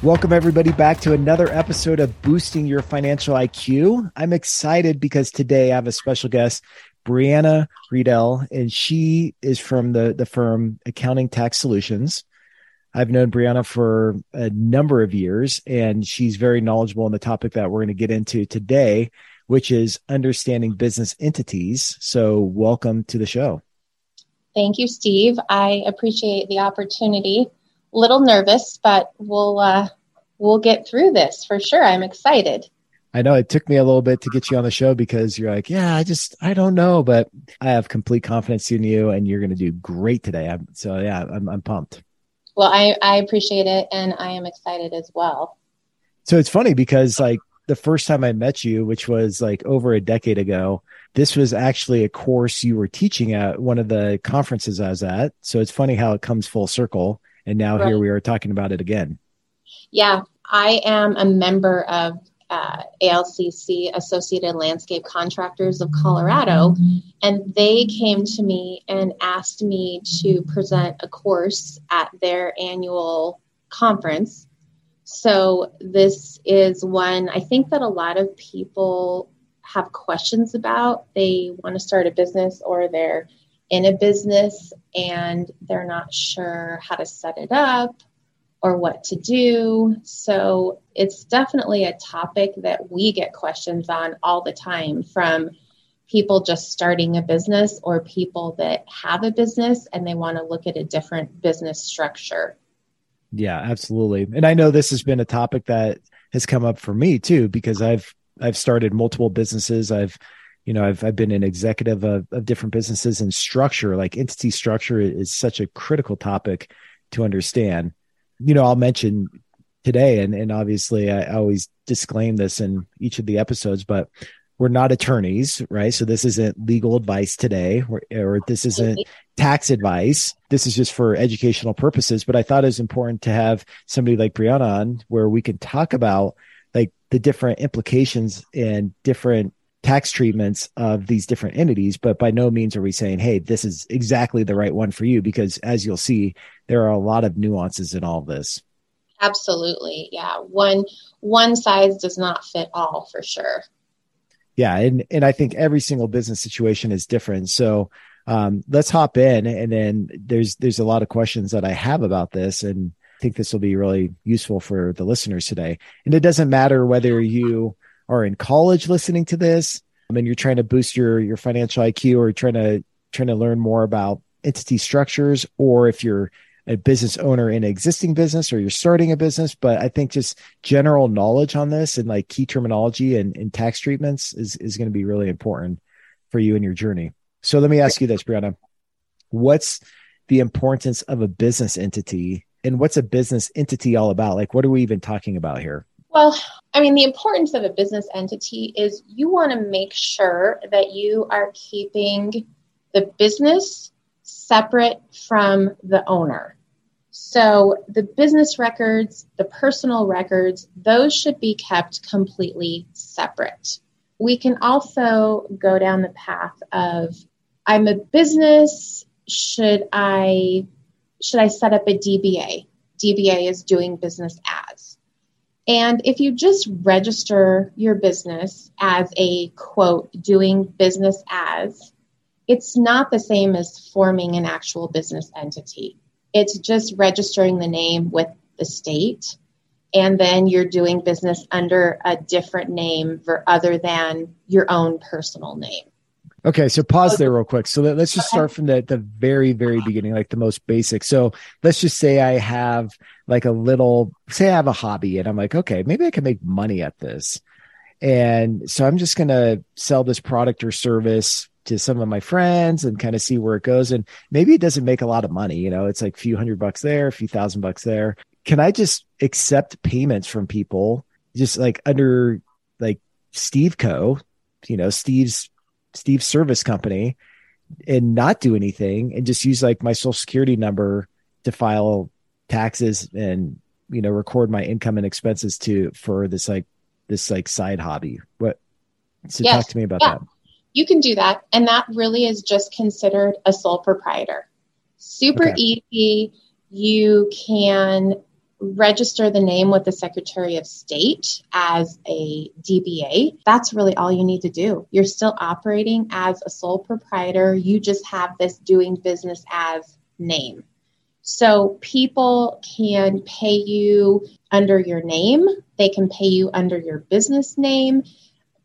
Welcome, everybody, back to another episode of Boosting Your Financial IQ. I'm excited because today I have a special guest, Brianna Riedel, and she is from the, the firm Accounting Tax Solutions. I've known Brianna for a number of years, and she's very knowledgeable on the topic that we're going to get into today, which is understanding business entities. So, welcome to the show. Thank you, Steve. I appreciate the opportunity little nervous, but we'll uh, we'll get through this for sure. I'm excited. I know it took me a little bit to get you on the show because you're like, yeah, I just I don't know, but I have complete confidence in you, and you're going to do great today. I'm, so yeah, I'm I'm pumped. Well, I I appreciate it, and I am excited as well. So it's funny because like the first time I met you, which was like over a decade ago, this was actually a course you were teaching at one of the conferences I was at. So it's funny how it comes full circle and now right. here we are talking about it again. Yeah, I am a member of uh, ALCC, Associated Landscape Contractors of Colorado, and they came to me and asked me to present a course at their annual conference. So, this is one I think that a lot of people have questions about. They want to start a business or they're in a business and they're not sure how to set it up or what to do. So it's definitely a topic that we get questions on all the time from people just starting a business or people that have a business and they want to look at a different business structure. Yeah, absolutely. And I know this has been a topic that has come up for me too because I've I've started multiple businesses. I've you know i've, I've been an executive of, of different businesses and structure like entity structure is such a critical topic to understand. You know i'll mention today and, and obviously I, always disclaim this in each of the episodes but we're not attorneys right? So this isn't legal advice today or, or this isn't tax advice. This is just for educational purposes but i thought it was important to have somebody like brianna on where we can talk about like the different implications and different tax treatments of these different entities, but by no means are we saying, hey, this is exactly the right one for you, because as you'll see, there are a lot of nuances in all this. Absolutely. Yeah. One one size does not fit all for sure. Yeah. And and I think every single business situation is different. So um, let's hop in and then there's there's a lot of questions that I have about this and I think this will be really useful for the listeners today. And it doesn't matter whether you are in college listening to this and you're trying to boost your your financial IQ or trying to trying to learn more about entity structures or if you're a business owner in an existing business or you're starting a business. But i think just general knowledge on this and like key terminology and, and tax treatments is, is going to be really important for you in your journey. So let me ask you this brianna. What's the importance of a business entity and what's a business entity all about? Like what are we even talking about here well, I mean, the importance of a business entity is you want to make sure that you are keeping the business separate from the owner. So the business records, the personal records, those should be kept completely separate. We can also go down the path of I'm a business, should I should I set up a DBA? DBA is doing business as. And if you just register your business as a quote, doing business as, it's not the same as forming an actual business entity. It's just registering the name with the state. And then you're doing business under a different name for other than your own personal name. Okay, so pause there real quick. So let's just start from the, the very, very uh-huh. beginning, like the most basic. So let's just say I have like a little, say I have a hobby and I'm like, okay, maybe I can make money at this. And so I'm just going to sell this product or service to some of my friends and kind of see where it goes. And maybe it doesn't make a lot of money. You know, it's like a few hundred bucks there, a few thousand bucks there. Can I just accept payments from people just like under like Steve Co, you know, Steve's Steve's service company and not do anything and just use like my social security number to file taxes and you know record my income and expenses to for this like this like side hobby what so yes. talk to me about yeah. that you can do that and that really is just considered a sole proprietor super okay. easy you can register the name with the Secretary of State as a DBA. That's really all you need to do. You're still operating as a sole proprietor. You just have this doing business as name. So people can pay you under your name, they can pay you under your business name,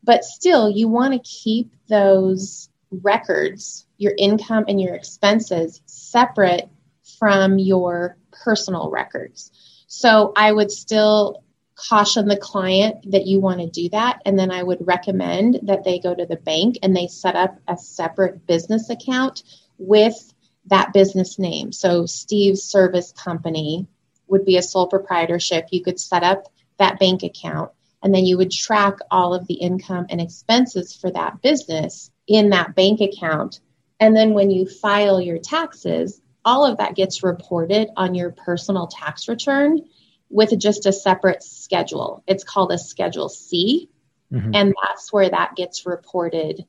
but still you want to keep those records, your income and your expenses separate from your personal records. So I would still caution the client that you want to do that. And then I would recommend that they go to the bank and they set up a separate business account with that business name. So Steve's Service Company would be a sole proprietorship. You could set up that bank account and then you would track all of the income and expenses for that business in that bank account. And then when you file your taxes, all of that gets reported on your personal tax return with just a separate schedule. It's called a Schedule C, mm-hmm. and that's where that gets reported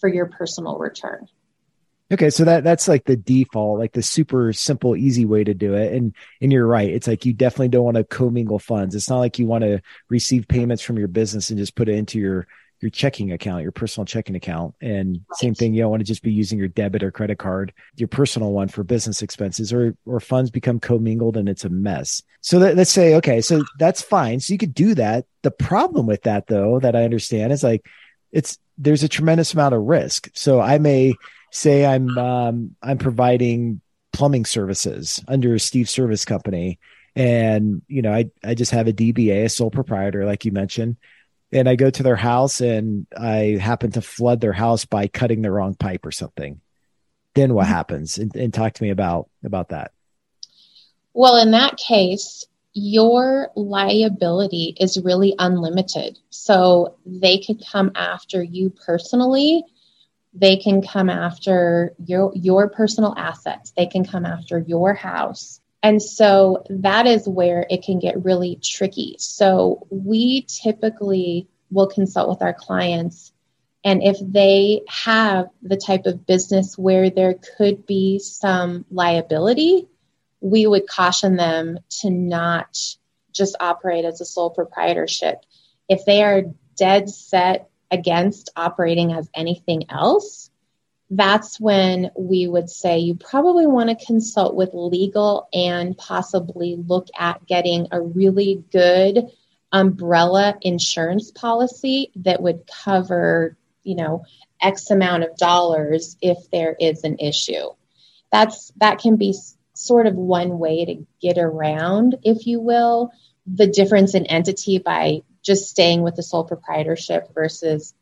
for your personal return. Okay, so that that's like the default, like the super simple, easy way to do it. And and you're right. It's like you definitely don't want to commingle funds. It's not like you want to receive payments from your business and just put it into your your checking account, your personal checking account. And right. same thing, you don't want to just be using your debit or credit card, your personal one for business expenses or or funds become commingled and it's a mess. So that, let's say, okay, so that's fine. So you could do that. The problem with that though, that I understand is like it's there's a tremendous amount of risk. So I may say I'm um, I'm providing plumbing services under a Steve Service Company, and you know I I just have a DBA, a sole proprietor, like you mentioned and I go to their house and I happen to flood their house by cutting the wrong pipe or something, then what mm-hmm. happens? And, and, talk to me about about that. Well, in that case, your liability is really unlimited. So they could come after you personally. They can come after your your personal assets. They can come after your house. And so that is where it can get really tricky. So we typically will consult with our clients. And if they have the type of business where there could be some liability, we would caution them to not just operate as a sole proprietorship. If they are dead set against operating as anything else, that's when we would say you probably want to consult with legal and possibly look at getting a really good umbrella insurance policy that would cover, you know, X amount of dollars if there is an issue. That's that can be sort of one way to get around, if you will, the difference in entity by just staying with the sole proprietorship versus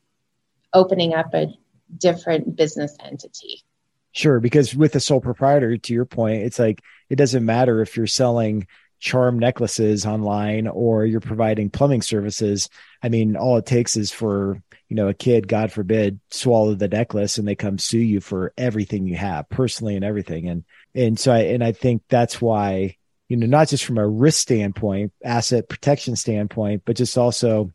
opening up a different business entity. Sure, because with a sole proprietor, to your point, it's like it doesn't matter if you're selling charm necklaces online or you're providing plumbing services. I mean, all it takes is for, you know, a kid, God forbid, swallow the necklace and they come sue you for everything you have personally and everything. And, and so I, and I think that's why, you know, not just from a risk standpoint, asset protection standpoint, but just also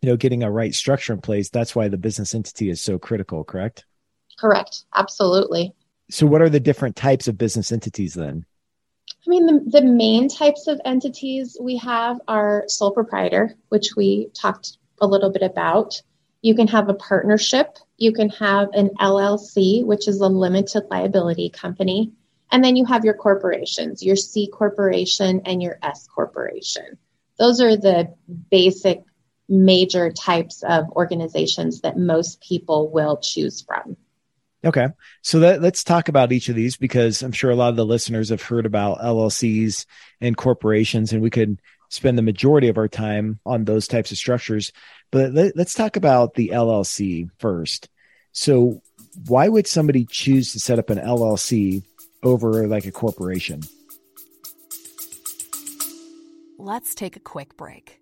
you know getting a right structure in place. That's why the business entity is so critical correct? Correct. Absolutely. So what are the different types of business entities then? I mean the, the main types of entities we have are sole proprietor which we talked a little bit about. You can have a partnership. You can have an llc which is a limited liability company and then you have your corporations your c corporation and your s corporation those are the basic major types of organizations that most people will choose from. Okay. So that, let's talk about each of these because I'm sure a lot of the listeners have heard about LLCs and corporations, and we could spend the majority of our time on those types of structures. But let, let's talk about the LLC first. So, why would somebody choose to set up an LLC over like a corporation? Let's take a quick break.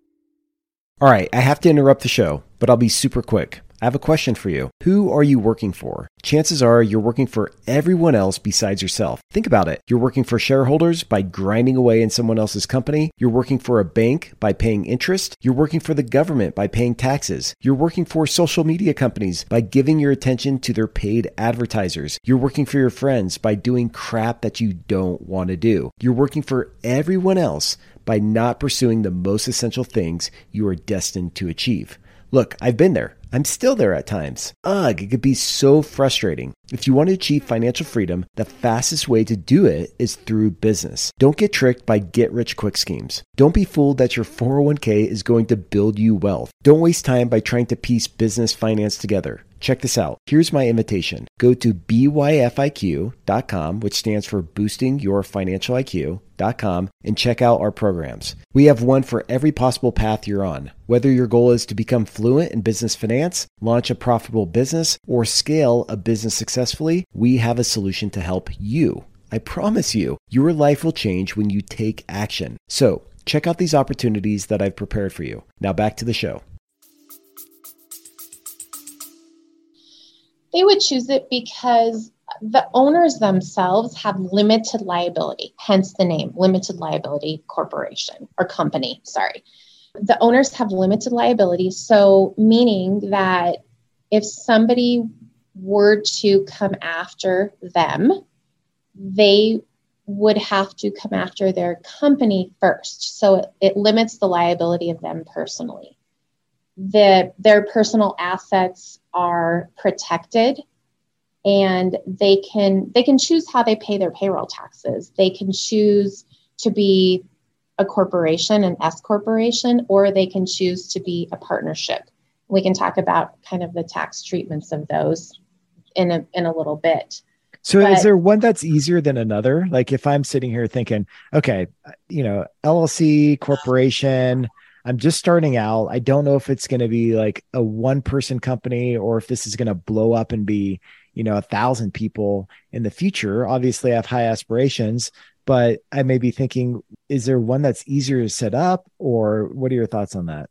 All right, I have to interrupt the show, but I'll be super quick. I have a question for you. Who are you working for? Chances are you're working for everyone else besides yourself. Think about it. You're working for shareholders by grinding away in someone else's company. You're working for a bank by paying interest. You're working for the government by paying taxes. You're working for social media companies by giving your attention to their paid advertisers. You're working for your friends by doing crap that you don't want to do. You're working for everyone else by not pursuing the most essential things you are destined to achieve. Look, I've been there. I'm still there at times. Ugh, it could be so frustrating. If you want to achieve financial freedom, the fastest way to do it is through business. Don't get tricked by get rich quick schemes. Don't be fooled that your 401k is going to build you wealth. Don't waste time by trying to piece business finance together. Check this out. Here's my invitation. Go to byfiq.com, which stands for boosting your financial IQ.com, and check out our programs. We have one for every possible path you're on. Whether your goal is to become fluent in business finance, launch a profitable business, or scale a business successfully, we have a solution to help you. I promise you, your life will change when you take action. So, check out these opportunities that I've prepared for you. Now, back to the show. They would choose it because the owners themselves have limited liability, hence the name limited liability corporation or company. Sorry. The owners have limited liability. So, meaning that if somebody were to come after them, they would have to come after their company first. So, it, it limits the liability of them personally. The, their personal assets are protected and they can they can choose how they pay their payroll taxes. They can choose to be a corporation an s corporation or they can choose to be a partnership. We can talk about kind of the tax treatments of those in a in a little bit. So but, is there one that's easier than another? Like if i'm sitting here thinking okay you know llc corporation I'm just starting out. I don't know if it's going to be like a one person company or if this is going to blow up and be, you know, a thousand people in the future. Obviously, I have high aspirations, but I may be thinking, is there one that's easier to set up or what are your thoughts on that?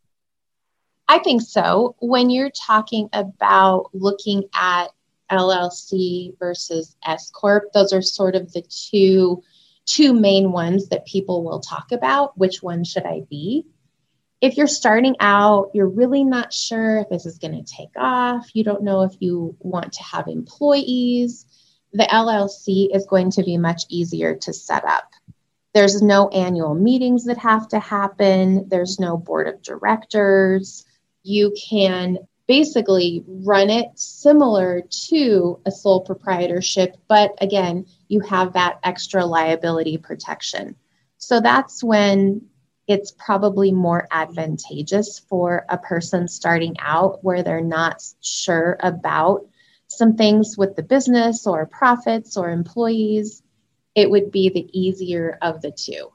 I think so. When you're talking about looking at LLC versus S corp, those are sort of the two two main ones that people will talk about. Which one should I be? If you're starting out, you're really not sure if this is going to take off, you don't know if you want to have employees, the LLC is going to be much easier to set up. There's no annual meetings that have to happen, there's no board of directors. You can basically run it similar to a sole proprietorship, but again, you have that extra liability protection. So that's when it's probably more advantageous for a person starting out where they're not sure about some things with the business or profits or employees. It would be the easier of the two.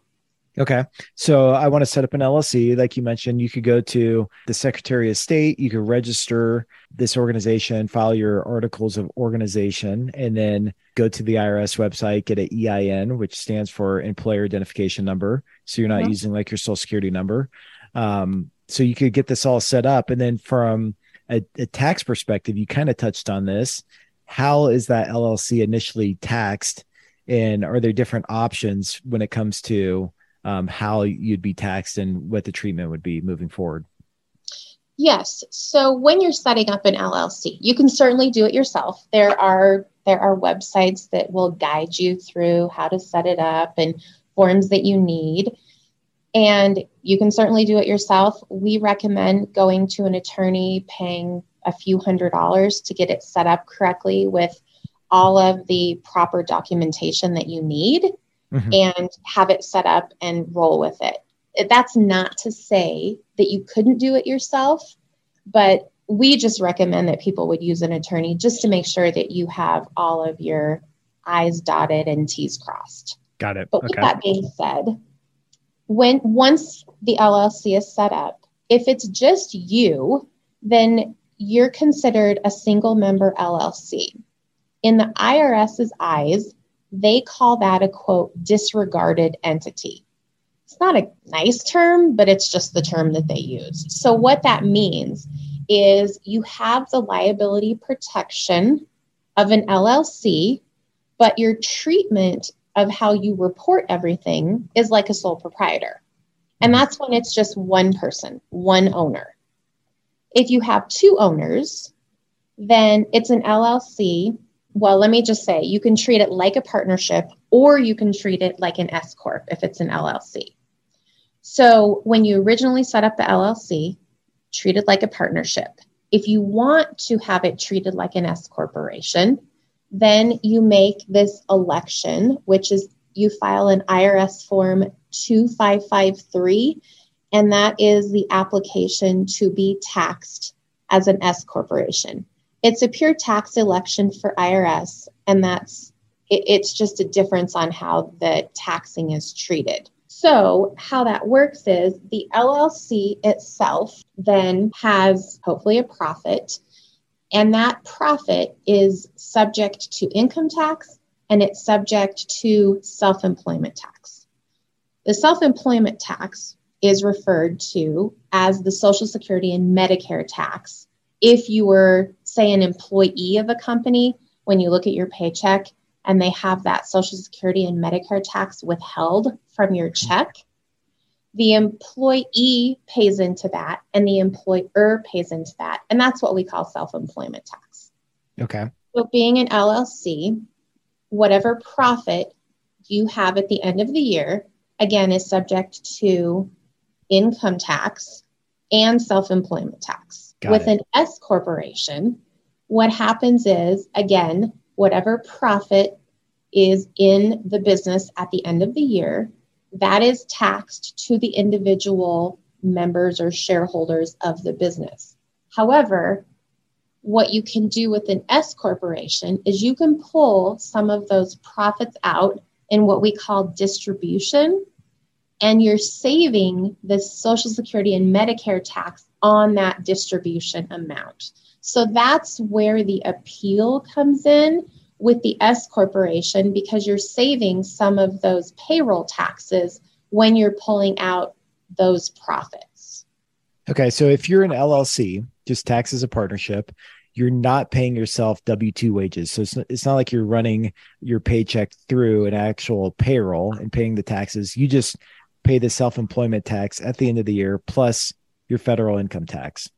Okay. So I want to set up an LLC. Like you mentioned, you could go to the Secretary of State, you could register this organization, file your articles of organization, and then go to the IRS website, get an EIN, which stands for Employer Identification Number. So you're not mm-hmm. using like your social security number. Um, so you could get this all set up. And then from a, a tax perspective, you kind of touched on this. How is that LLC initially taxed? And are there different options when it comes to um, how you'd be taxed and what the treatment would be moving forward? Yes. So when you're setting up an LLC, you can certainly do it yourself. There are there are websites that will guide you through how to set it up and forms that you need. And you can certainly do it yourself. We recommend going to an attorney, paying a few hundred dollars to get it set up correctly with all of the proper documentation that you need mm-hmm. and have it set up and roll with it. That's not to say that you couldn't do it yourself, but we just recommend that people would use an attorney just to make sure that you have all of your I's dotted and T's crossed. Got it. But with that being said, when once the LLC is set up, if it's just you, then you're considered a single member LLC. In the IRS's eyes, they call that a quote disregarded entity. It's not a nice term, but it's just the term that they use. So, what that means is you have the liability protection of an LLC, but your treatment of how you report everything is like a sole proprietor. And that's when it's just one person, one owner. If you have two owners, then it's an LLC. Well, let me just say you can treat it like a partnership or you can treat it like an S Corp if it's an LLC. So when you originally set up the LLC, treat it like a partnership. If you want to have it treated like an S corporation, then you make this election, which is you file an IRS form 2553, and that is the application to be taxed as an S corporation. It's a pure tax election for IRS, and that's it, it's just a difference on how the taxing is treated. So, how that works is the LLC itself then has hopefully a profit, and that profit is subject to income tax and it's subject to self employment tax. The self employment tax is referred to as the Social Security and Medicare tax. If you were, say, an employee of a company, when you look at your paycheck, and they have that Social Security and Medicare tax withheld from your check, the employee pays into that and the employer pays into that. And that's what we call self employment tax. Okay. So, being an LLC, whatever profit you have at the end of the year, again, is subject to income tax and self employment tax. Got With it. an S corporation, what happens is, again, whatever profit is in the business at the end of the year, that is taxed to the individual members or shareholders of the business. However, what you can do with an S corporation is you can pull some of those profits out in what we call distribution, and you're saving the Social Security and Medicare tax on that distribution amount. So that's where the appeal comes in with the S corporation because you're saving some of those payroll taxes when you're pulling out those profits. Okay, so if you're an LLC, just tax as a partnership, you're not paying yourself W 2 wages. So it's not, it's not like you're running your paycheck through an actual payroll and paying the taxes. You just pay the self employment tax at the end of the year plus your federal income tax.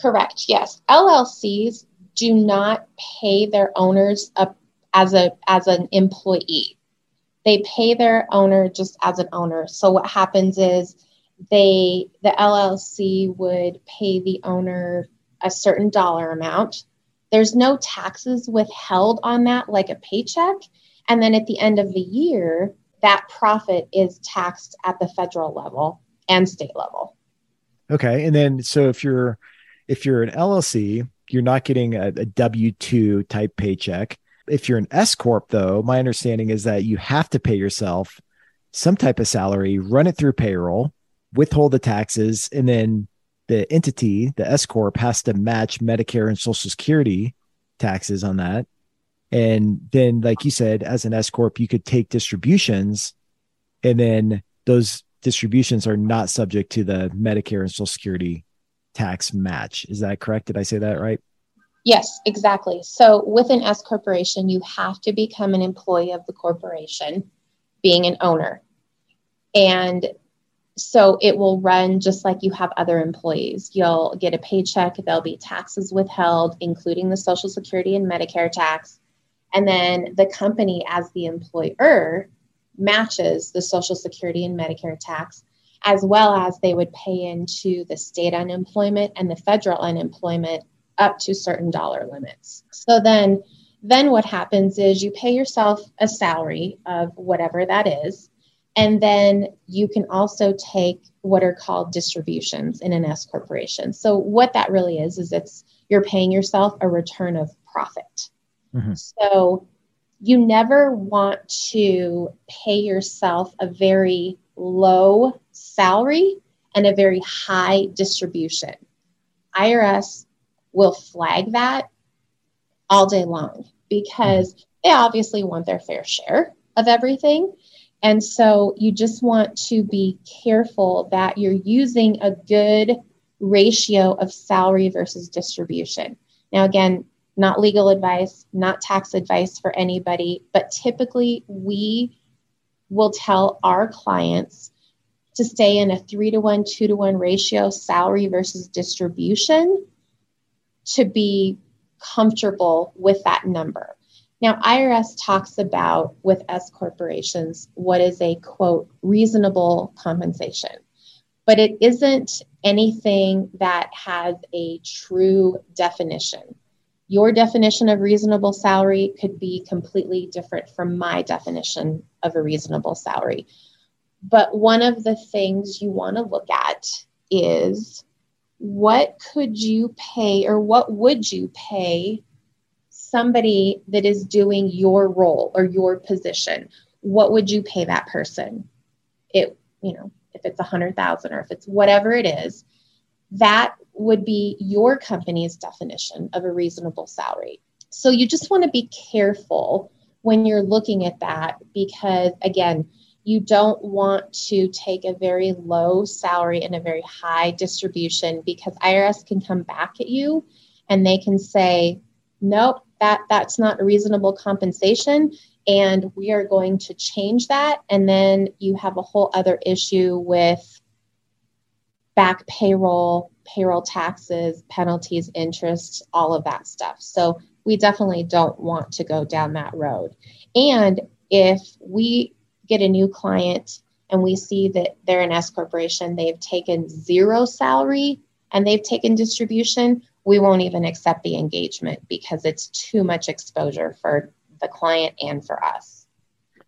Correct. Yes. LLCs do not pay their owners up as a as an employee. They pay their owner just as an owner. So what happens is they the LLC would pay the owner a certain dollar amount. There's no taxes withheld on that like a paycheck. And then at the end of the year, that profit is taxed at the federal level and state level. Okay. And then so if you're if you're an LLC, you're not getting a, a W 2 type paycheck. If you're an S Corp, though, my understanding is that you have to pay yourself some type of salary, run it through payroll, withhold the taxes, and then the entity, the S Corp, has to match Medicare and Social Security taxes on that. And then, like you said, as an S Corp, you could take distributions, and then those distributions are not subject to the Medicare and Social Security tax match. Is that correct? Did I say that right? Yes, exactly. So with an S corporation, you have to become an employee of the corporation, being an owner. And so it will run just like you have other employees. You'll get a paycheck, there'll be taxes withheld, including the Social Security and Medicare tax. And then the company, as the employer, matches the Social Security and Medicare tax as well as they would pay into the state unemployment and the federal unemployment up to certain dollar limits. So then then what happens is you pay yourself a salary of whatever that is and then you can also take what are called distributions in an S corporation. So what that really is is it's you're paying yourself a return of profit. Mm-hmm. So you never want to pay yourself a very low salary and a very high distribution. IRS will flag that all day long because they obviously want their fair share of everything. And so you just want to be careful that you're using a good ratio of salary versus distribution. Now, again, not legal advice, not tax advice for anybody, but typically we will tell our clients to stay in a three to one, two to one ratio, salary versus distribution, to be comfortable with that number. Now, IRS talks about with S corporations what is a quote reasonable compensation, but it isn't anything that has a true definition. Your definition of reasonable salary could be completely different from my definition of a reasonable salary. But one of the things you want to look at is what could you pay or what would you pay somebody that is doing your role or your position? What would you pay that person? It, you know, if it's a hundred thousand or if it's whatever it is, that would be your company's definition of a reasonable salary. So you just want to be careful when you're looking at that because again, you don't want to take a very low salary and a very high distribution because IRS can come back at you and they can say, nope, that that's not a reasonable compensation and we are going to change that and then you have a whole other issue with back payroll, payroll taxes, penalties, interest, all of that stuff. So we definitely don't want to go down that road. And if we get a new client and we see that they're an S corporation, they've taken zero salary and they've taken distribution, we won't even accept the engagement because it's too much exposure for the client and for us.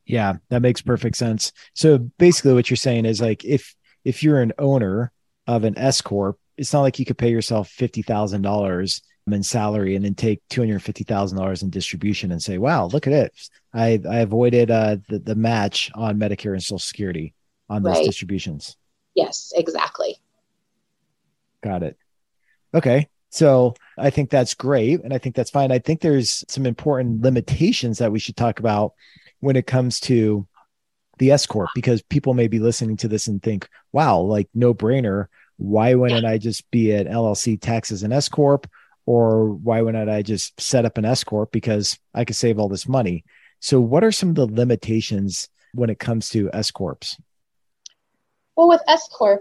Yeah, that makes perfect sense. So basically what you're saying is like if if you're an owner of an S corp, it's not like you could pay yourself $50,000 in salary and then take $250,000 in distribution and say, wow, look at it. I, I avoided uh, the, the match on Medicare and Social Security on those right. distributions. Yes, exactly. Got it. Okay. So I think that's great. And I think that's fine. I think there's some important limitations that we should talk about when it comes to the S Corp, because people may be listening to this and think, wow, like no brainer. Why wouldn't I just be an LLC tax as an S Corp? Or why wouldn't I just set up an S corp because I could save all this money? So, what are some of the limitations when it comes to S corps? Well, with S corps,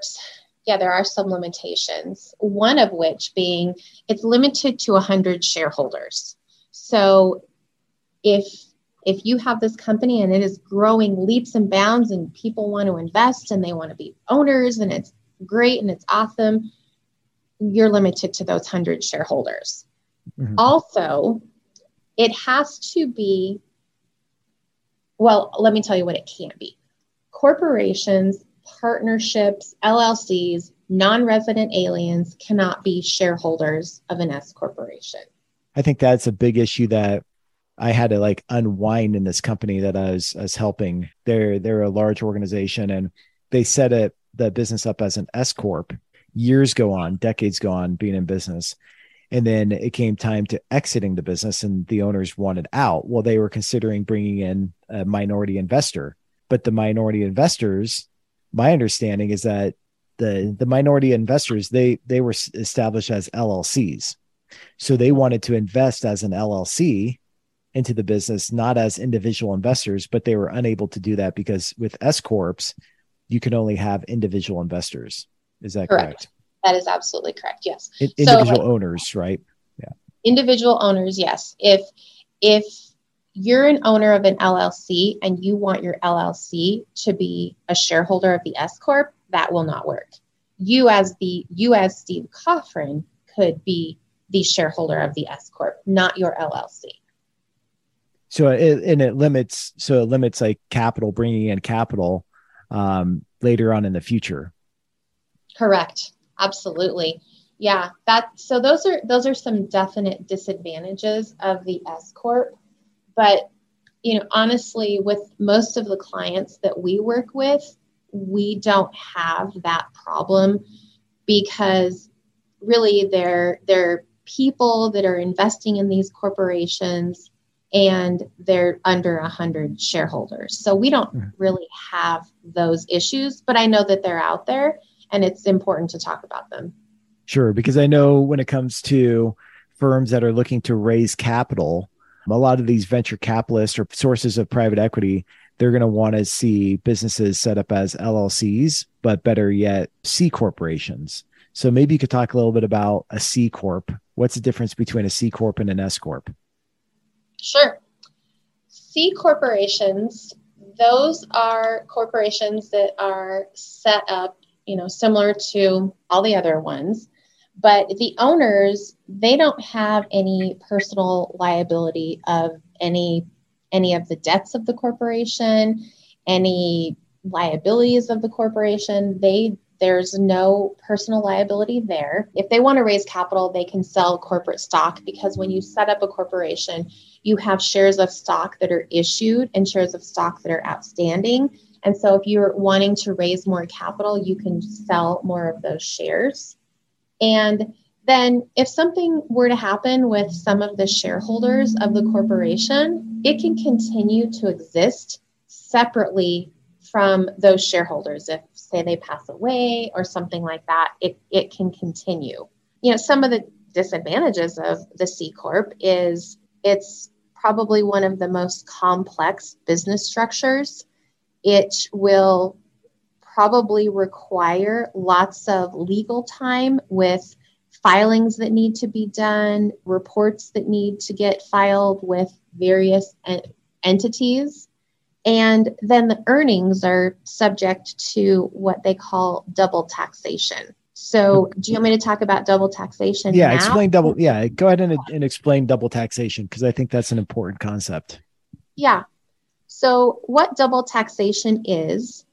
yeah, there are some limitations. One of which being it's limited to 100 shareholders. So, if if you have this company and it is growing leaps and bounds and people want to invest and they want to be owners and it's great and it's awesome you're limited to those 100 shareholders. Mm-hmm. Also, it has to be, well, let me tell you what it can't be. Corporations, partnerships, LLCs, non resident aliens cannot be shareholders of an S corporation. I think that's a big issue that I had to like unwind in this company that I was, I was helping. They're they're a large organization and they set it the business up as an S corp years go on, decades go on being in business. And then it came time to exiting the business and the owners wanted out. Well, they were considering bringing in a minority investor, but the minority investors, my understanding is that the, the minority investors, they, they were established as LLCs. So they wanted to invest as an LLC into the business, not as individual investors, but they were unable to do that because with S Corps, you can only have individual investors. Is that correct? correct? That is absolutely correct. Yes. In- individual so, owners, right? Yeah. Individual owners, yes. If if you're an owner of an LLC and you want your LLC to be a shareholder of the S corp, that will not work. You as the you as Steve Coffrin could be the shareholder of the S corp, not your LLC. So it, and it limits so it limits like capital bringing in capital um, later on in the future Correct. Absolutely. Yeah, that so those are those are some definite disadvantages of the S corp, but you know, honestly with most of the clients that we work with, we don't have that problem because really they're they're people that are investing in these corporations and they're under 100 shareholders. So we don't mm-hmm. really have those issues, but I know that they're out there and it's important to talk about them. Sure, because I know when it comes to firms that are looking to raise capital, a lot of these venture capitalists or sources of private equity, they're going to want to see businesses set up as LLCs, but better yet, C corporations. So maybe you could talk a little bit about a C corp. What's the difference between a C corp and an S corp? Sure. C corporations, those are corporations that are set up, you know, similar to all the other ones. But the owners they don't have any personal liability of any any of the debts of the corporation any liabilities of the corporation. They there's no personal liability there. If they want to raise capital they can sell corporate stock because when you set up a corporation you have shares of stock that are issued and shares of stock that are outstanding and so if you're wanting to raise more capital you can sell more of those shares and then, if something were to happen with some of the shareholders of the corporation, it can continue to exist separately from those shareholders. If, say, they pass away or something like that, it, it can continue. You know, some of the disadvantages of the C Corp is it's probably one of the most complex business structures. It will probably require lots of legal time with filings that need to be done, reports that need to get filed with various en- entities. And then the earnings are subject to what they call double taxation. So, do you want me to talk about double taxation? Yeah, now? explain double. Yeah, go ahead and, and explain double taxation because I think that's an important concept. Yeah. So, what double taxation is,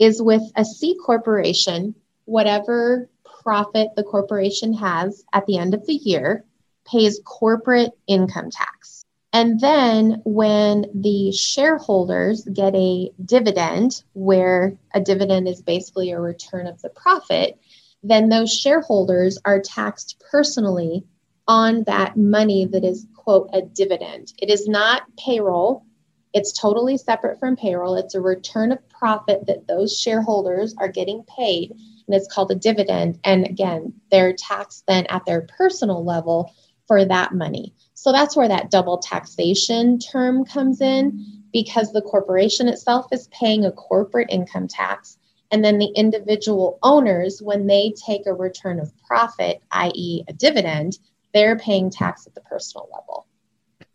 is with a C corporation, whatever profit the corporation has at the end of the year pays corporate income tax. And then when the shareholders get a dividend, where a dividend is basically a return of the profit, then those shareholders are taxed personally on that money that is, quote, a dividend. It is not payroll. It's totally separate from payroll. It's a return of profit that those shareholders are getting paid, and it's called a dividend. And again, they're taxed then at their personal level for that money. So that's where that double taxation term comes in because the corporation itself is paying a corporate income tax. And then the individual owners, when they take a return of profit, i.e., a dividend, they're paying tax at the personal level.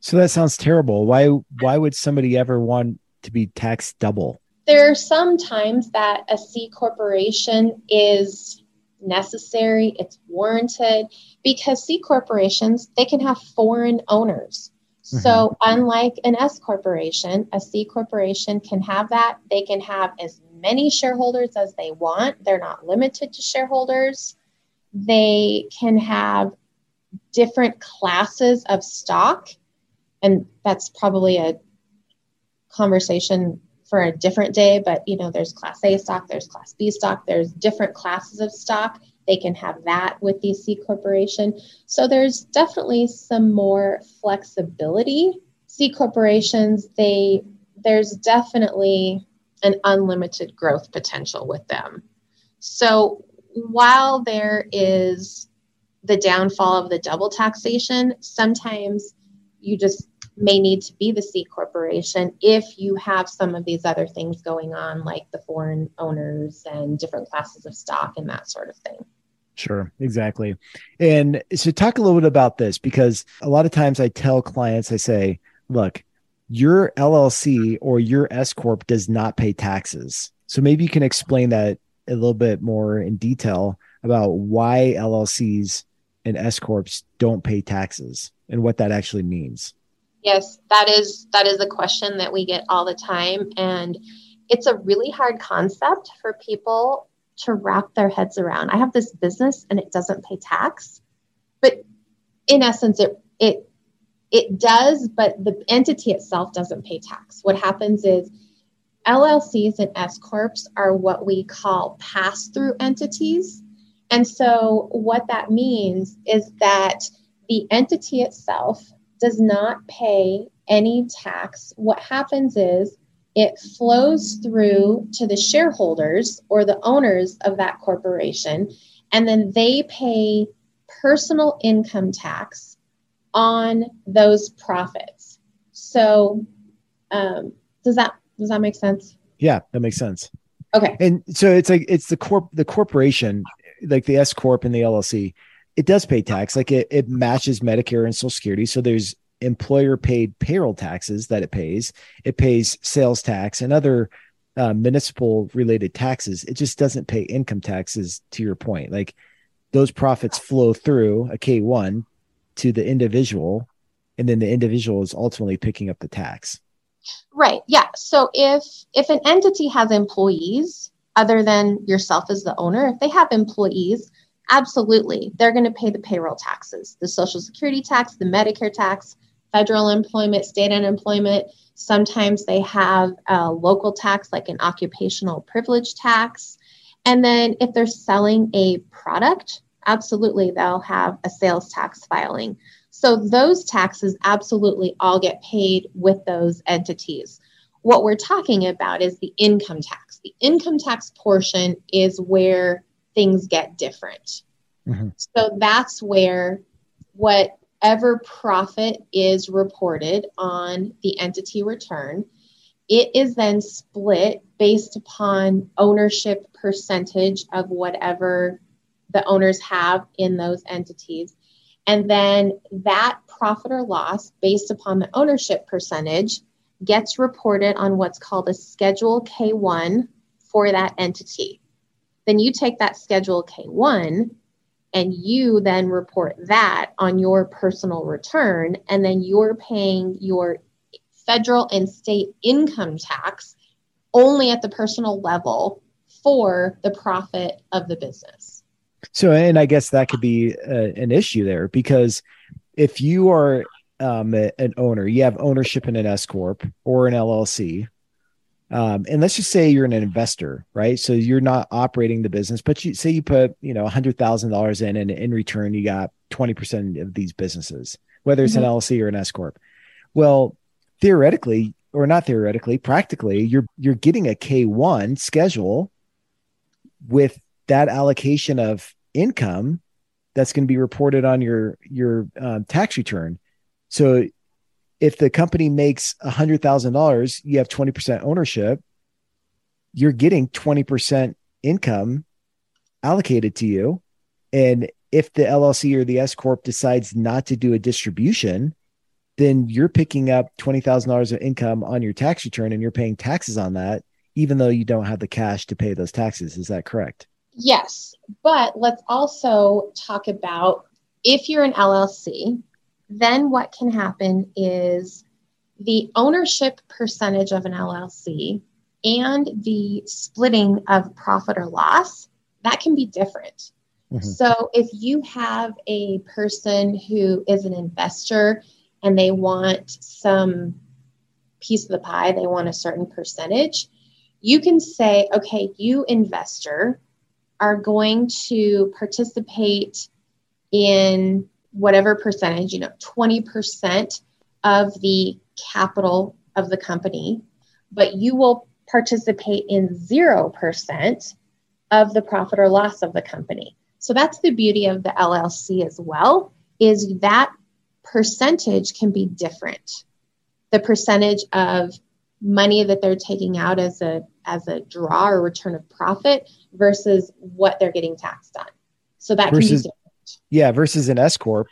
So that sounds terrible. Why why would somebody ever want to be taxed double? There are some times that a C corporation is necessary, it's warranted because C corporations, they can have foreign owners. Mm-hmm. So, unlike an S corporation, a C corporation can have that. They can have as many shareholders as they want. They're not limited to shareholders. They can have different classes of stock and that's probably a conversation for a different day but you know there's class a stock there's class b stock there's different classes of stock. They can have that with the c corporation. So there's definitely some more flexibility. C corporations they there's definitely an unlimited growth potential with them. So while there is the downfall of the double taxation sometimes you just may need to be the C corporation if you have some of these other things going on, like the foreign owners and different classes of stock and that sort of thing. Sure, exactly. And so, talk a little bit about this because a lot of times I tell clients, I say, look, your LLC or your S Corp does not pay taxes. So, maybe you can explain that a little bit more in detail about why LLCs and S Corps don't pay taxes and what that actually means. Yes, that is that is a question that we get all the time and it's a really hard concept for people to wrap their heads around. I have this business and it doesn't pay tax. But in essence it it it does, but the entity itself doesn't pay tax. What happens is LLCs and S corps are what we call pass-through entities. And so what that means is that the entity itself does not pay any tax. What happens is it flows through to the shareholders or the owners of that corporation, And then they pay personal income tax on those profits. So, um, does that does that make sense? Yeah, that makes sense. Okay. And so it's like it's the corp the corporation, like the S corp and the LLC, it does pay tax. Like it it matches Medicare and Social Security. So there's employer paid payroll taxes that it pays. It pays sales tax and other uh, municipal related taxes. It just doesn't pay income taxes. To your point, like those profits flow through a K one to the individual, and then the individual is ultimately picking up the tax. Right. Yeah. So if if an entity has employees other than yourself as the owner, if they have employees, absolutely, they're going to pay the payroll taxes, the social security tax, the Medicare tax, federal employment, state unemployment. Sometimes they have a local tax like an occupational privilege tax. And then if they're selling a product, absolutely they'll have a sales tax filing. So those taxes absolutely all get paid with those entities. What we're talking about is the income tax. The income tax portion is where things get different. Mm-hmm. So that's where whatever profit is reported on the entity return, it is then split based upon ownership percentage of whatever the owners have in those entities. And then that profit or loss based upon the ownership percentage gets reported on what's called a Schedule K1 for that entity. Then you take that Schedule K1 and you then report that on your personal return, and then you're paying your federal and state income tax only at the personal level for the profit of the business. So, and I guess that could be a, an issue there because if you are um, a, an owner, you have ownership in an S corp or an LLC, um, and let's just say you're an investor, right? So you're not operating the business, but you say you put you know a hundred thousand dollars in, and in return you got twenty percent of these businesses, whether it's mm-hmm. an LLC or an S corp. Well, theoretically, or not theoretically, practically, you're you're getting a K one schedule with that allocation of income that's going to be reported on your your um, tax return. So if the company makes a hundred thousand dollars, you have twenty percent ownership. You're getting twenty percent income allocated to you, and if the LLC or the S corp decides not to do a distribution, then you're picking up twenty thousand dollars of income on your tax return, and you're paying taxes on that, even though you don't have the cash to pay those taxes. Is that correct? Yes, but let's also talk about if you're an LLC, then what can happen is the ownership percentage of an LLC and the splitting of profit or loss, that can be different. Mm-hmm. So if you have a person who is an investor and they want some piece of the pie, they want a certain percentage, you can say, okay, you investor, are going to participate in whatever percentage, you know, 20% of the capital of the company, but you will participate in 0% of the profit or loss of the company. So that's the beauty of the LLC as well is that percentage can be different. The percentage of money that they're taking out as a as a draw or return of profit versus what they're getting taxed on. So that versus, can be different. Yeah, versus an S corp,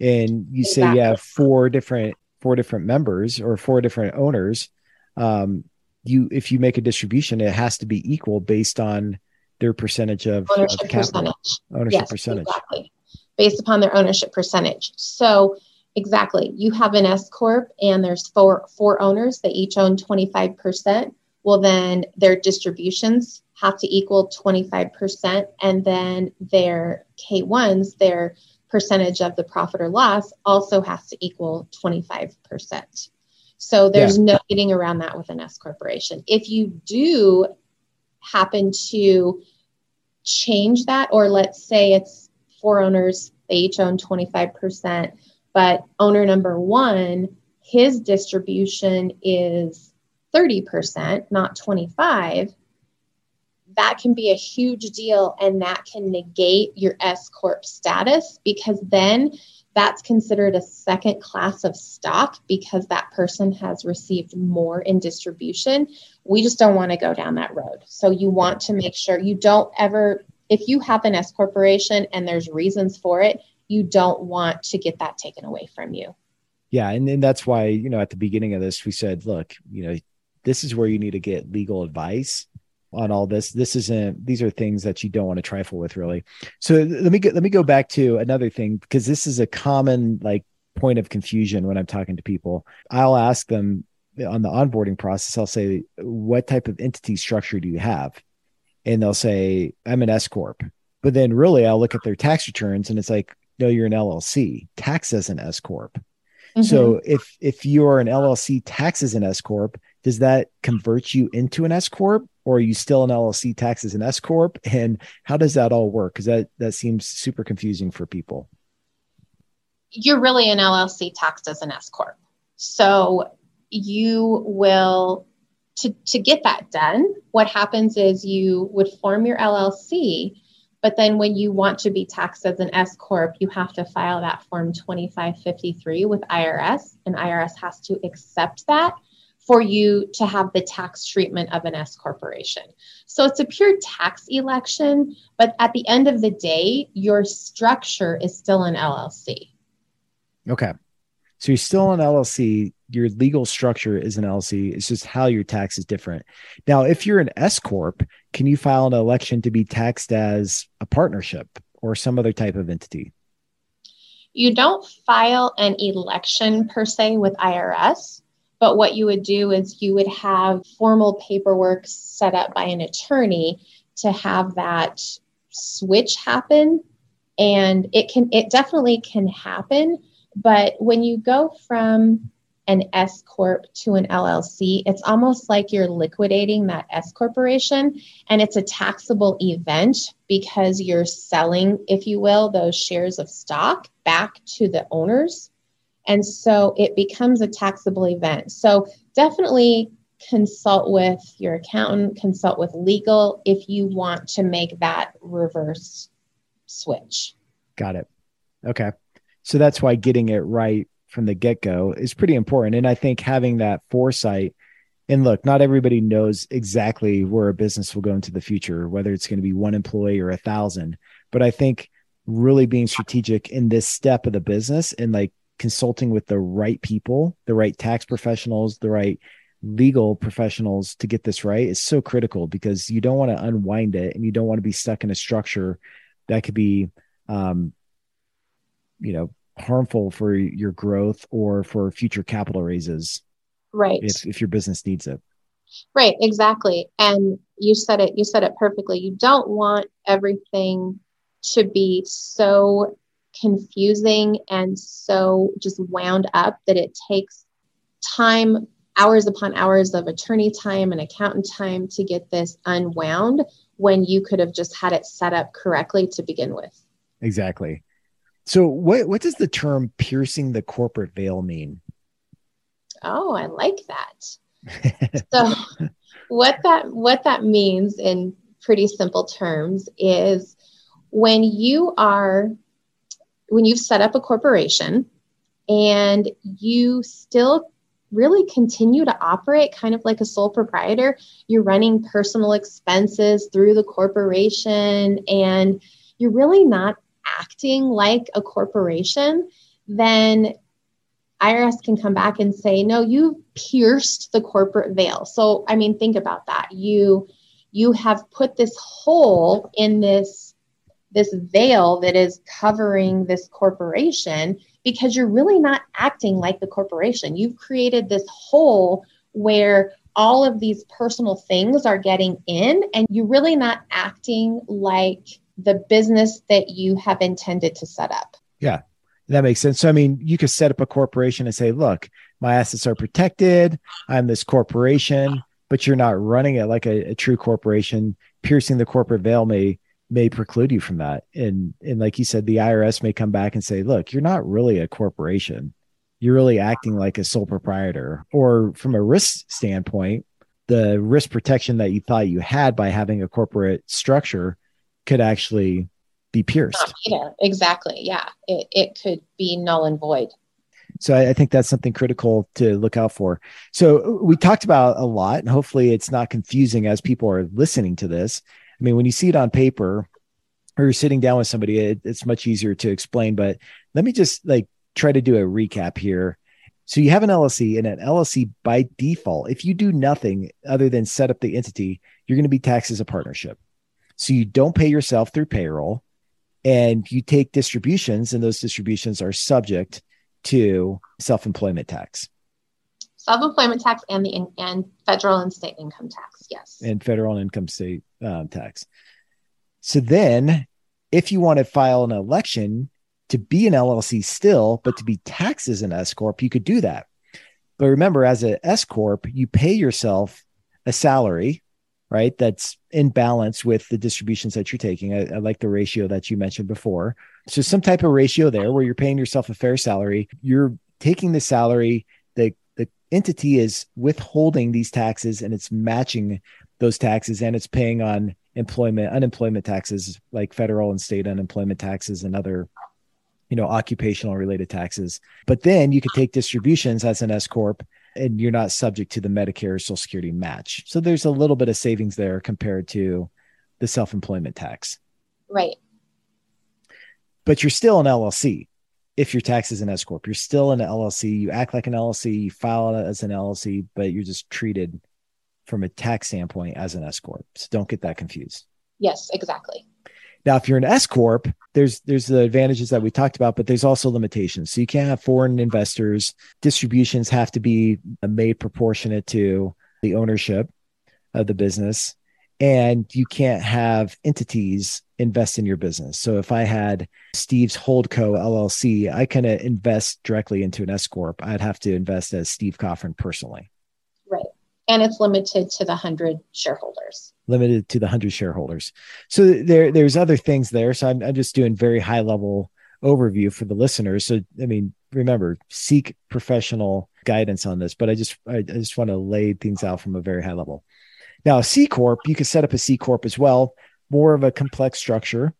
and you exactly. say you have four different four different members or four different owners. Um, you if you make a distribution, it has to be equal based on their percentage of ownership of percentage. Ownership yes, percentage. Exactly. Based upon their ownership percentage. So exactly, you have an S corp, and there's four four owners. They each own twenty five percent well, then their distributions have to equal 25%, and then their K1s, their percentage of the profit or loss, also has to equal 25%. So there's yeah. no getting around that with an S corporation. If you do happen to change that, or let's say it's four owners, they each own 25%, but owner number one, his distribution is 30%, not 25, that can be a huge deal and that can negate your S Corp status because then that's considered a second class of stock because that person has received more in distribution. We just don't want to go down that road. So you want to make sure you don't ever, if you have an S corporation and there's reasons for it, you don't want to get that taken away from you. Yeah. And then that's why, you know, at the beginning of this, we said, look, you know, this is where you need to get legal advice on all this. This isn't; these are things that you don't want to trifle with, really. So let me get, let me go back to another thing because this is a common like point of confusion when I'm talking to people. I'll ask them on the onboarding process. I'll say, "What type of entity structure do you have?" And they'll say, "I'm an S corp." But then really, I'll look at their tax returns, and it's like, "No, you're an LLC. Tax as an S corp." Mm-hmm. So if if you're an LLC taxes an S corp, does that convert you into an S corp, or are you still an LLC taxes an S corp? And how does that all work? Because that that seems super confusing for people. You're really an LLC taxed as an S corp, so you will to to get that done. What happens is you would form your LLC but then when you want to be taxed as an S Corp, you have to file that Form 2553 with IRS, and IRS has to accept that for you to have the tax treatment of an S corporation. So it's a pure tax election, but at the end of the day, your structure is still an LLC. Okay. So you're still an LLC. Your legal structure is an LLC. It's just how your tax is different. Now, if you're an S corp, can you file an election to be taxed as a partnership or some other type of entity? You don't file an election per se with IRS, but what you would do is you would have formal paperwork set up by an attorney to have that switch happen. And it can it definitely can happen. But when you go from an S corp to an LLC, it's almost like you're liquidating that S corporation. And it's a taxable event because you're selling, if you will, those shares of stock back to the owners. And so it becomes a taxable event. So definitely consult with your accountant, consult with legal if you want to make that reverse switch. Got it. Okay. So that's why getting it right from the get go is pretty important. And I think having that foresight and look, not everybody knows exactly where a business will go into the future, whether it's going to be one employee or a thousand. But I think really being strategic in this step of the business and like consulting with the right people, the right tax professionals, the right legal professionals to get this right is so critical because you don't want to unwind it and you don't want to be stuck in a structure that could be um, you know harmful for your growth or for future capital raises right. if, if your business needs it. Right exactly. And you said it you said it perfectly. You don't want everything to be so confusing and so just wound up that it takes time hours upon hours of attorney time and accountant time to get this unwound when you could have just had it set up correctly to begin with exactly so what what does the term piercing the corporate veil mean? Oh, I like that. so what that what that means in pretty simple terms is when you are when you've set up a corporation and you still really continue to operate kind of like a sole proprietor you're running personal expenses through the corporation and you're really not acting like a corporation, then IRS can come back and say, no, you've pierced the corporate veil. So, I mean, think about that. You you have put this hole in this this veil that is covering this corporation because you're really not acting like the corporation. You've created this hole where all of these personal things are getting in and you're really not acting like the business that you have intended to set up. Yeah, that makes sense. So, I mean, you could set up a corporation and say, look, my assets are protected. I'm this corporation, but you're not running it like a, a true corporation. Piercing the corporate veil may may preclude you from that. And and like you said, the IRS may come back and say, look, you're not really a corporation. You're really acting like a sole proprietor. Or from a risk standpoint, the risk protection that you thought you had by having a corporate structure could actually be pierced. Exactly. Yeah. It, it could be null and void. So I, I, think that's something critical to look out for. So we talked about a lot, and hopefully it's not confusing as people are listening to this. I mean, when you see it on paper or you're sitting down with somebody, it, it's much easier to explain. But let me just like try to do a recap here. So you have an LLC, and an LLC by default, if you do nothing other than set up the entity, you're going to be taxed as a partnership. So you don't pay yourself through payroll, and you take distributions, and those distributions are subject to self-employment tax. Self-employment tax and the and federal and state income tax, yes. And federal and income state um, tax. So then, if you want to file an election to be an LLC still, but to be taxed as an S corp, you could do that. But remember, as an S corp, you pay yourself a salary right? That's in balance with the distributions that you're taking. I, I, like the ratio that you mentioned before. So some type of ratio there where you're paying yourself a fair salary. You're taking the salary, entity is withholding these taxes and it's matching those taxes and it's paying on employment, unemployment taxes like federal and state unemployment taxes and other you know occupational related taxes but then you could take distributions as an s corp and you're not subject to the Medicare Social Security match. So there's a little bit of savings there compared to the self employment tax. Right. But you're still an LLC if your tax is an S corp. You're still an LLC. You act like an LLC. You file as an LLC, but you're just treated from a tax standpoint as an S corp. So don't get that confused. Yes, exactly. Now, if you're an S corp, there's there's the advantages that we talked about, but there's also limitations. So you can't have foreign investors. Distributions have to be made proportionate to the ownership of the business, and you can't have entities invest in your business. So if I had Steve's Holdco LLC, I can invest directly into an S corp. I'd have to invest as Steve Coffin personally. Right, and it's limited to the hundred shareholders limited to the 100 shareholders. So there there's other things there. So I'm, I'm just doing very high level overview for the listeners. So I mean, remember, seek professional guidance on this, but I just I, I just want to lay things out from a very high level. Now, a C corp, you can set up a C corp as well, more of a complex structure,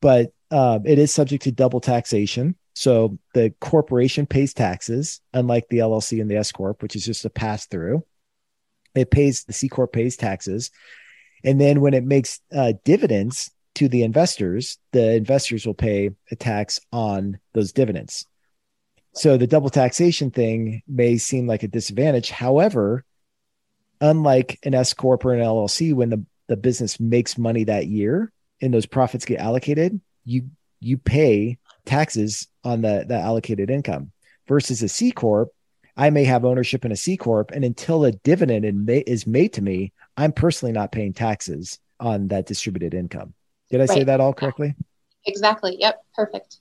but uh, it is subject to double taxation. So the corporation pays taxes, unlike the LLC and the S corp, which is just a pass through. It pays the C corp pays taxes, and then when it makes uh, dividends to the investors, the investors will pay a tax on those dividends. So the double taxation thing may seem like a disadvantage. However, unlike an S corp or an LLC, when the, the business makes money that year and those profits get allocated, you you pay taxes on the, the allocated income. Versus a C corp, I may have ownership in a C corp, and until a dividend is made to me, I'm personally not paying taxes on that distributed income. Did I right. say that all correctly? Exactly. Yep. Perfect.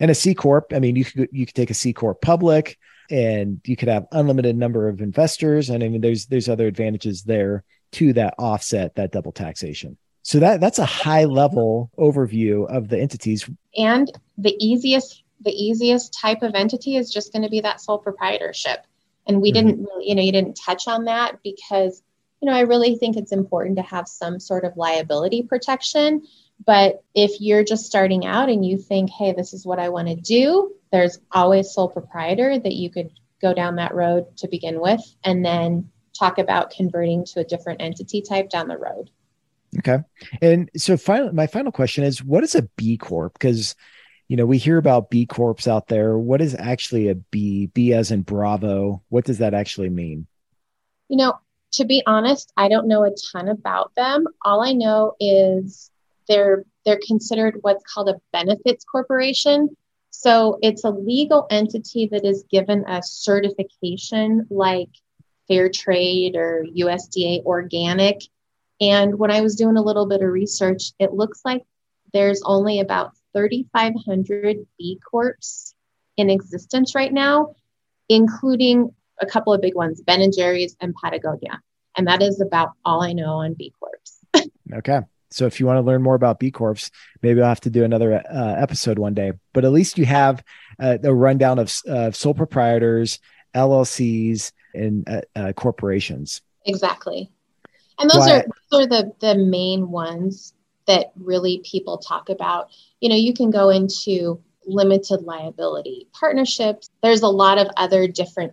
And a C corp, I mean, you could you could take a C corp public, and you could have unlimited number of investors, and I mean, there's there's other advantages there to that offset that double taxation. So that that's a high level overview of the entities. And the easiest the easiest type of entity is just going to be that sole proprietorship. And we mm-hmm. didn't really, you know, you didn't touch on that because you know, I really think it's important to have some sort of liability protection. But if you're just starting out and you think, hey, this is what I want to do, there's always sole proprietor that you could go down that road to begin with and then talk about converting to a different entity type down the road. Okay. And so final my final question is what is a B Corp? Because you know, we hear about B Corps out there. What is actually a B? B as in Bravo. What does that actually mean? You know, to be honest, I don't know a ton about them. All I know is they're they're considered what's called a benefits corporation. So it's a legal entity that is given a certification like fair trade or USDA organic. And when I was doing a little bit of research, it looks like there's only about 3,500 B Corps in existence right now, including a couple of big ones, Ben and Jerry's and Patagonia. And that is about all I know on B Corps. okay. So if you want to learn more about B Corps, maybe I'll have to do another uh, episode one day. But at least you have uh, a rundown of uh, sole proprietors, LLCs, and uh, uh, corporations. Exactly. And those are those are the the main ones that really people talk about. You know, you can go into limited liability partnerships. There's a lot of other different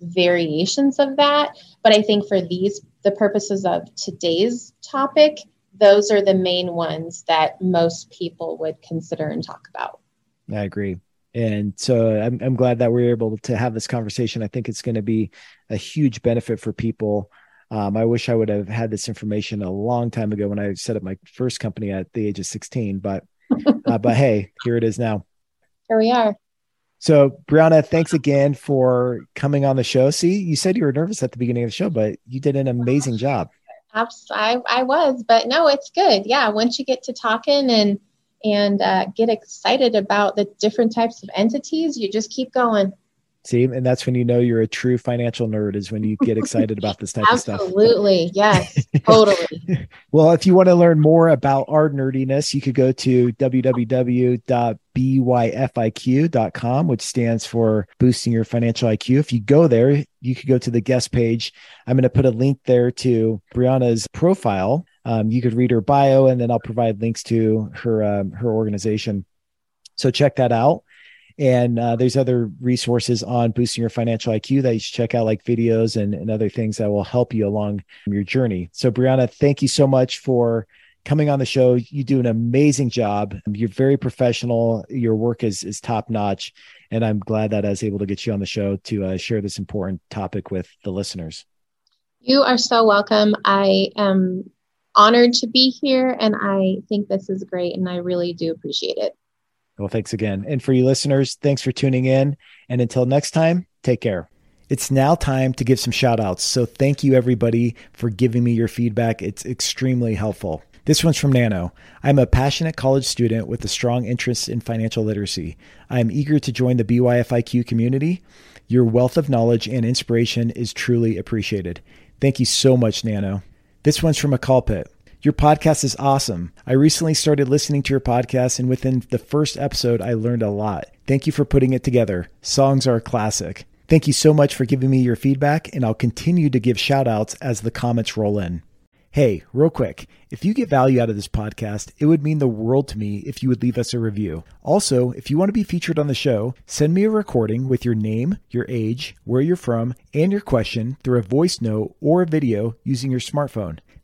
variations of that, but I think for these the purposes of today's topic, those are the main ones that most people would consider and talk about. I agree. And so I'm, I'm glad that we are able to have this conversation. I think it's going to be a huge benefit for people. Um, I wish I would have had this information a long time ago when I set up my first company at the age of 16, but, uh, but hey, here it is now. Here we are. So, Brianna, thanks again for coming on the show. See, you said you were nervous at the beginning of the show, but you did an amazing job. I, I was, but no, it's good. Yeah, once you get to talking and and uh, get excited about the different types of entities, you just keep going. See, and that's when you know you're a true financial nerd is when you get excited about this type of stuff. Absolutely. Yes, totally. well, if you want to learn more about our nerdiness, you could go to www.byfiq.com, which stands for boosting your financial IQ. If you go there, you could go to the guest page. I'm going to put a link there to Brianna's profile. Um, you could read her bio, and then I'll provide links to her um, her organization. So check that out. And uh, there's other resources on boosting your financial IQ that you should check out, like videos and, and other things that will help you along your journey. So, Brianna, thank you so much for coming on the show. You do an amazing job. You're very professional. Your work is is top notch, and I'm glad that I was able to get you on the show to uh, share this important topic with the listeners. You are so welcome. I am honored to be here, and I think this is great, and I really do appreciate it. Well, thanks again. And for you listeners, thanks for tuning in. And until next time, take care. It's now time to give some shout outs. So thank you everybody for giving me your feedback. It's extremely helpful. This one's from Nano. I'm a passionate college student with a strong interest in financial literacy. I am eager to join the BYFIQ community. Your wealth of knowledge and inspiration is truly appreciated. Thank you so much, Nano. This one's from a call pit. Your podcast is awesome. I recently started listening to your podcast, and within the first episode, I learned a lot. Thank you for putting it together. Songs are a classic. Thank you so much for giving me your feedback, and I'll continue to give shout outs as the comments roll in. Hey, real quick, if you get value out of this podcast, it would mean the world to me if you would leave us a review. Also, if you want to be featured on the show, send me a recording with your name, your age, where you're from, and your question through a voice note or a video using your smartphone.